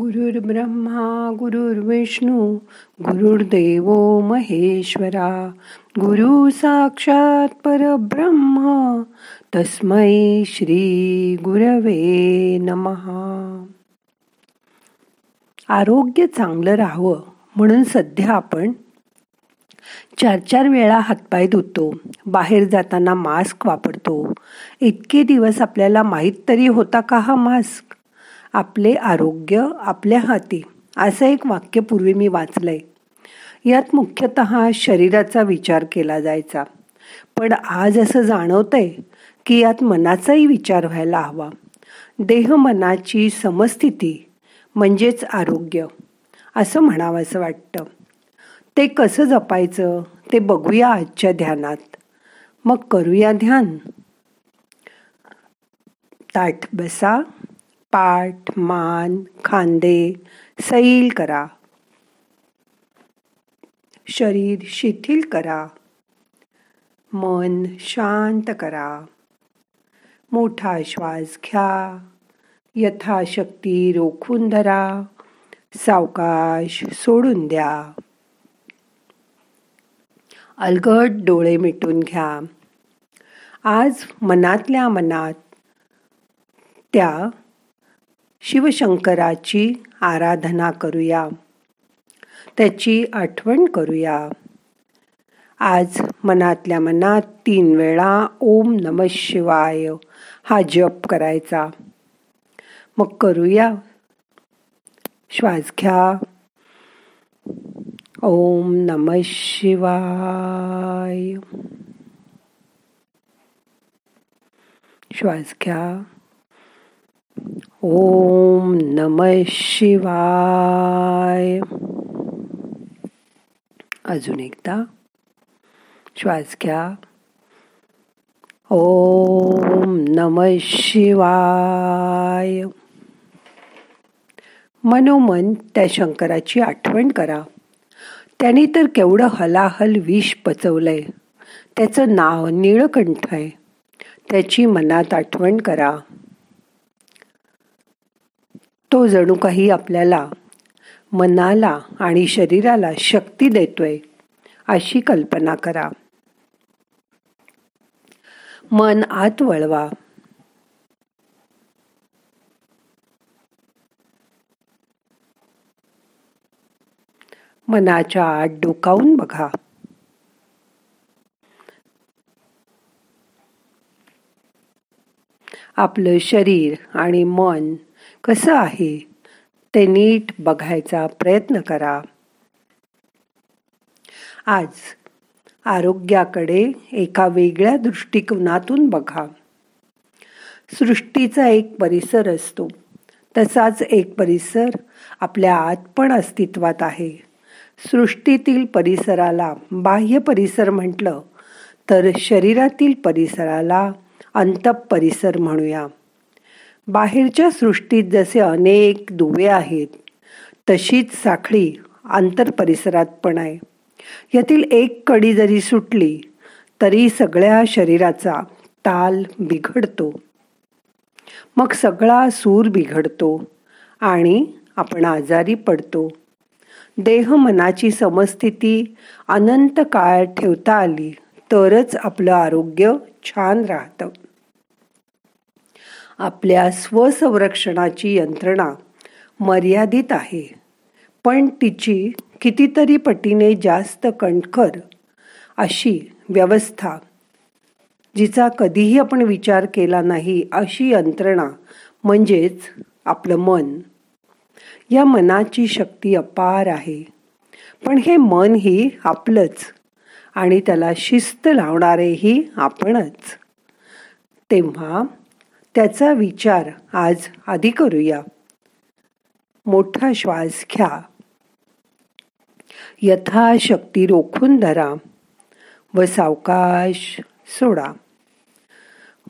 गुरुर् ब्रह्मा गुरुर्विष्णू गुरुर्देव महेश्वरा. गुरु साक्षात परब्रह्म तस्मै श्री गुरवे नमहा आरोग्य चांगलं राहावं म्हणून सध्या आपण चार चार वेळा हातपाय धुतो बाहेर जाताना मास्क वापरतो. इतके दिवस आपल्याला माहीत तरी होता का हा मास्क? आपले आरोग्य आपल्या हाती असं एक वाक्य पूर्वी मी वाचलंय. यात मुख्यतः शरीराचा विचार केला जायचा. पण आज असं जाणवतंय की यात मनाचाही विचार व्हायला हवा. देह मनाची समस्थिती म्हणजेच आरोग्य असं म्हणावं असं वाटतं. ते कसं जपायचं ते बघूया आजच्या ध्यानात. मग करूया ध्यान. ताठ बसा. पाठ मान खांदे सैल करा. शरीर शिथिल करा. मन शांत करा. मोठा श्वास घ्या. यथाशक्ती रोखून धरा. सावकाश सोडून द्या. अलगट डोळे मिटून घ्या. आज मनातल्या मनात त्या शिवशंकराची आराधना करूया. त्याची आठवण करूया. आज मनातल्या मनात तीन वेळा ओम नम शिवाय हा जप करायचा. मग करूया. श्वास घ्या. ओम नम शिवाय. श्वास घ्या. ओम नम शिवाय. अजून एकदा. श्वास घ्या. ओम नम शिवाय. मनोमन त्या शंकराची आठवण करा. त्याने तर केवढं हलाहल विष पचवलंय. त्याचं नाव निळकंठ आहे. त्याची मनात आठवण करा. तो जणू काही आपल्याला मनाला आणि शरीराला शक्ती देतोय अशी कल्पना करा. मन आत वळवा. मनाच्या आत डोकावून बघा. आपलं शरीर आणि मन कसं आहे? ते नीट बघायचा प्रयत्न करा. आज आरोग्याकडे एका वेगळ्या दृष्टिकोनातून बघा. सृष्टीचा एक परिसर असतो. तसाच एक परिसर आपल्या आत पण अस्तित्वात आहे. सृष्टीतील परिसराला बाह्य परिसर म्हटलं तर शरीरातील परिसराला अंतप परिसर म्हणूया. बाहेरच्या सृष्टीत जसे अनेक दुवे आहेत तशीच साखळी आंतर परिसरात पण आहे. यातील एक कडी जरी सुटली तरी सगळ्या शरीराचा ताल बिघडतो. मग सगळा सूर बिघडतो आणि आपण आजारी पडतो. देह मनाची समस्थिती अनंत काळ ठेवता आली तरच आपलं आरोग्य छान राहतं. आपल्या स्वसंरक्षणाची यंत्रणा मर्यादित आहे. पण तिची कितीतरी पटीने जास्त कणखर अशी व्यवस्था जिचा कधीही आपण विचार केला नाही अशी यंत्रणा म्हणजेच आपलं मन. या मनाची शक्ती अपार आहे. पण हे मन ही आपलंच आणि त्याला शिस्त लावणारेही आपणच. तेव्हा त्याचा विचार आज आधी करूया. मोठा श्वास घ्या. यथाशक्ती रोखून धरा व सावकाश सोडा.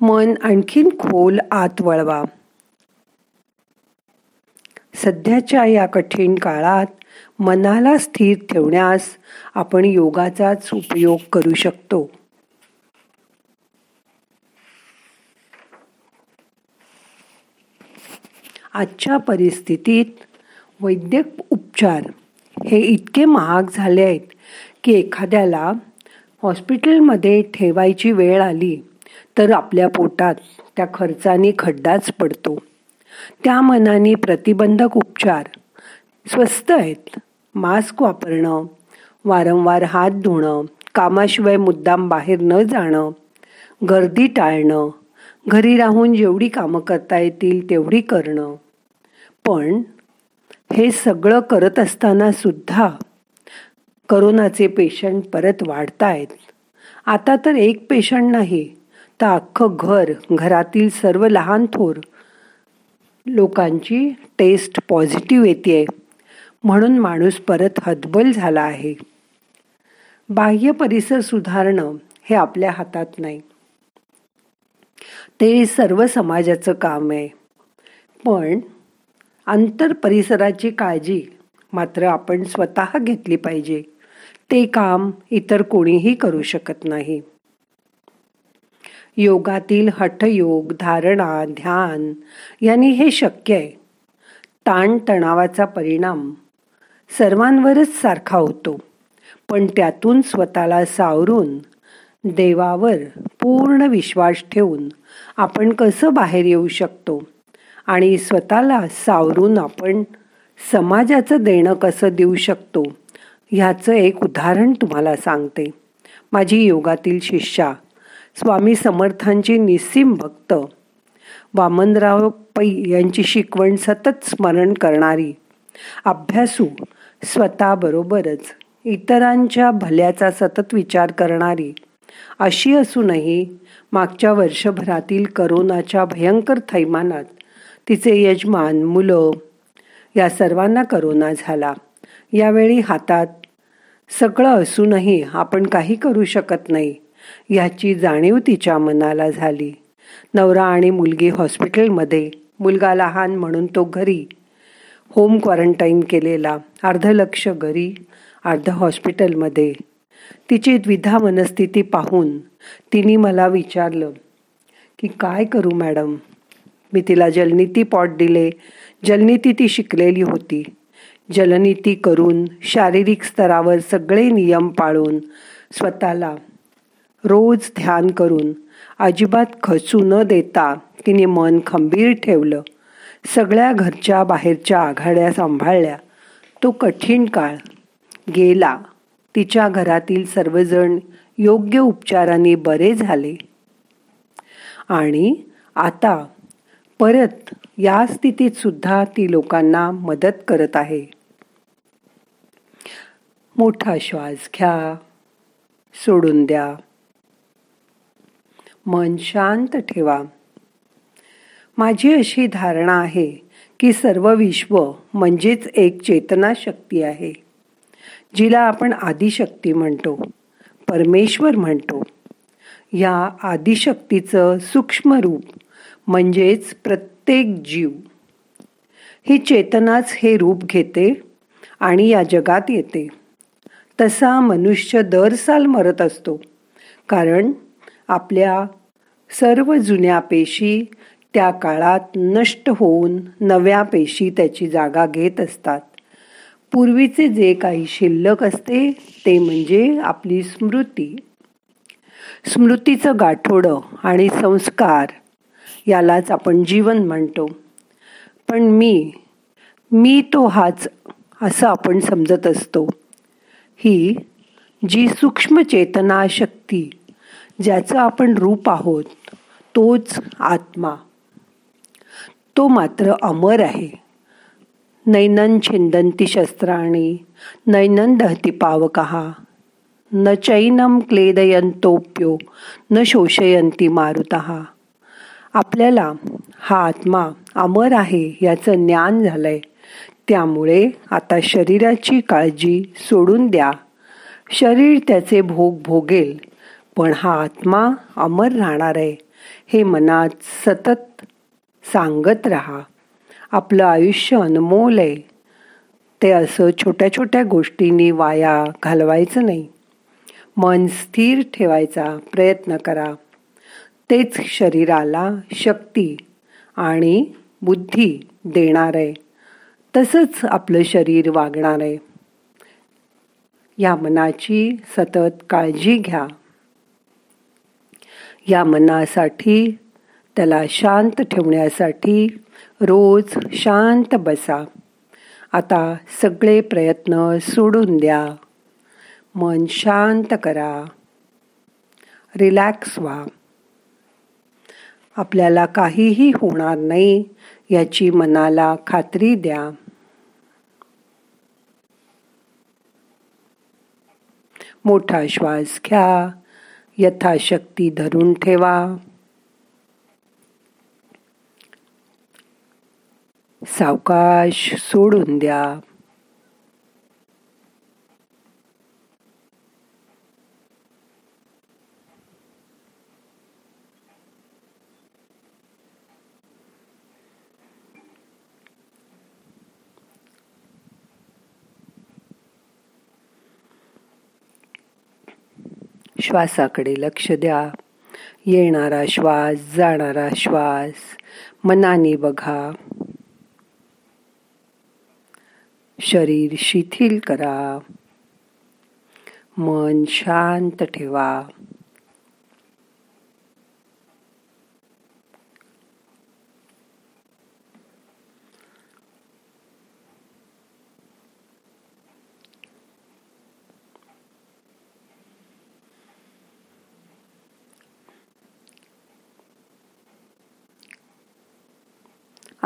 मन आणखीन खोल आत वळवा. सध्याच्या या कठीण काळात मनाला स्थिर ठेवण्यास आपण योगाचाच उपयोग करू शकतो. आजच्या परिस्थितीत वैद्यक उपचार हे इतके महाग झाले आहेत की एखाद्याला हॉस्पिटलमध्ये ठेवायची वेळ आली तर आपल्या पोटात त्या खर्चाने खड्डाच पडतो. त्या मनाने प्रतिबंधक उपचार स्वस्त आहेत. मास्क वापरणं वारंवार हात धुणं कामाशिवाय मुद्दाम बाहेर न जाणं गर्दी टाळणं घरी राहून जेवढी कामं करता येतील तेवढी करणं. पण हे सगळं करत असताना सुद्धा करोनाचे पेशंट परत वाढतायत. आता तर एक पेशंट नाही तर अख्खं घर घरातील सर्व लहान थोर लोकांची टेस्ट पॉझिटिव्ह येते म्हणून माणूस परत हतबल झाला आहे. बाह्य परिसर सुधारणं हे आपल्या हातात नाही. ते सर्व समाजाचं काम आहे. पण अंतर परिसराची काळजी मात्र आपण स्वतः घेतली पाहिजे. ते काम इतर कोणीही करू शकत नाही. योगातील हठयोग धारणा ध्यान यांनी हे शक्य आहे. ताणतणावाचा परिणाम सर्वांवरच सारखा होतो. पण त्यातून स्वतःला सावरून देवावर पूर्ण विश्वास ठेवून आपण कसं बाहेर येऊ शकतो? आणि स्वतःला सावरून आपण समाजाचं देणं कसं देऊ शकतो ह्याचं एक उदाहरण तुम्हाला सांगते. माझी योगातील शिष्या स्वामी समर्थांची निस्सीम भक्त वामनराव पै यांची शिकवण सतत स्मरण करणारी अभ्यासू स्वतःबरोबरच इतरांच्या भल्याचा सतत विचार करणारी अशी असूनही मागच्या वर्षभरातील करोनाच्या भयंकर थैमानात तिचे यजमान मुलं या सर्वांना करोना झाला. यावेळी हातात सगळं असूनही आपण काही करू शकत नाही याची जाणीव तिच्या मनाला झाली. नवरा आणि मुलगी हॉस्पिटलमध्ये मुलगा लहान म्हणून तो घरी होम क्वारंटाईन केलेला अर्ध लक्ष घरी अर्ध हॉस्पिटलमध्ये. तिची द्विधा मनस्थिती पाहून तिने मला विचारलं की काय करू मॅडम? मी तिला जलनीती पॉट दिले. जलनीती ती शिकलेली होती. जलनीती करून शारीरिक स्तरावर सगळे नियम पाळून स्वतःला रोज ध्यान करून अजिबात खचू न देता तिने मन खंबीर ठेवलं. सगळ्या घरच्या बाहेरच्या आघाड्या सांभाळल्या. तो कठीण काळ गेला. तिच्या घरातील सर्वजण योग्य उपचाराने बरे झाले. आणि आता परत या स्थितीत सुद्धा ती लोकांना मदत करत आहे. मोठा श्वास घ्या सोडून द्या. मन शांत ठेवा. माझी अशी धारणा आहे की सर्व विश्व म्हणजेच एक चेतना शक्ती आहे जिला आपण आदिशक्ती म्हणतो परमेश्वर म्हणतो. या आदिशक्तीचं सूक्ष्म रूप म्हणजेच प्रत्येक जीव. ही चेतनाच हे रूप घेते आणि या जगात येते. तसा मनुष्य दर साल मरत असतो. कारण आपल्या सर्व जुन्या पेशी त्या काळात नष्ट होऊन नव्या पेशी त्याची जागा घेत असतात. पूर्वीचे जे काही शिल्लक असते ते म्हणजे आपली स्मृती. स्मृतीचं गाठोडं आणि संस्कार यालाच आपण जीवन म्हणतो. पण मी मी तो हाच असं आपण समजत असतो. ही जी सूक्ष्म चेतना शक्ती ज्याचं आपण रूप आहोत तोच आत्मा. तो मात्र अमर आहे. नैनन छिंदंती शस्त्राणी नैनन दहती पावकहा न चैनम क्लेदयंतोप्यो न शोषयंती मारुतहा आपल्याला हा आत्मा अमर आहे याचं ज्ञान झालंय. त्यामुळे आता शरीराची काळजी सोडून द्या. शरीर त्याचे भोग भोगेल पण हा आत्मा अमर राहणार आहे. हे मनात सतत सांगत राहा. आपलं आयुष्य अनमोल आहे. ते असं छोट्या छोट्या गोष्टींनी वाया घालवायचं नाही. मन स्थिर ठेवायचा प्रयत्न करा. तेच शरीराला शक्ती आणि बुद्धी देणार आहे तसंच आपलं शरीर वागणार. आहे या मनाची सतत काळजी घ्या. या मनासाठी त्याला शांत ठेवण्यासाठी रोज शांत बसा. आता सगळे प्रयत्न सोडून द्या. मन शांत करा. रिलॅक्स व्हा. आपल्याला काहीही होणार नाही याची मनाला खात्री द्या. मोठा श्वास घ्या यथाशक्ती धरून ठेवा. सावकाश सोडून द्या. श्वासाकडे लक्ष द्या. येणारा श्वास जाणारा श्वास मनाने बघा. शरीर शिथिल करा. मन शांत ठेवा.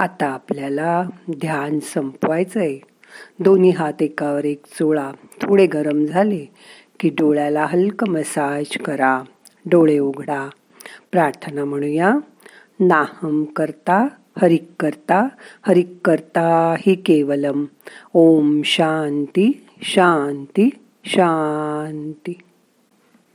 आता आपल्याला ध्यान संपवायचं आहे दोन्ही हात एकावर एक चोळा. थोडे गरम झाले की डोळ्याला हलकं मसाज करा. डोळे उघडा. प्रार्थना म्हणूया. नाहम करता हरिक करता. हरिक करता हि केवलम. ओम शांती शांती शांती.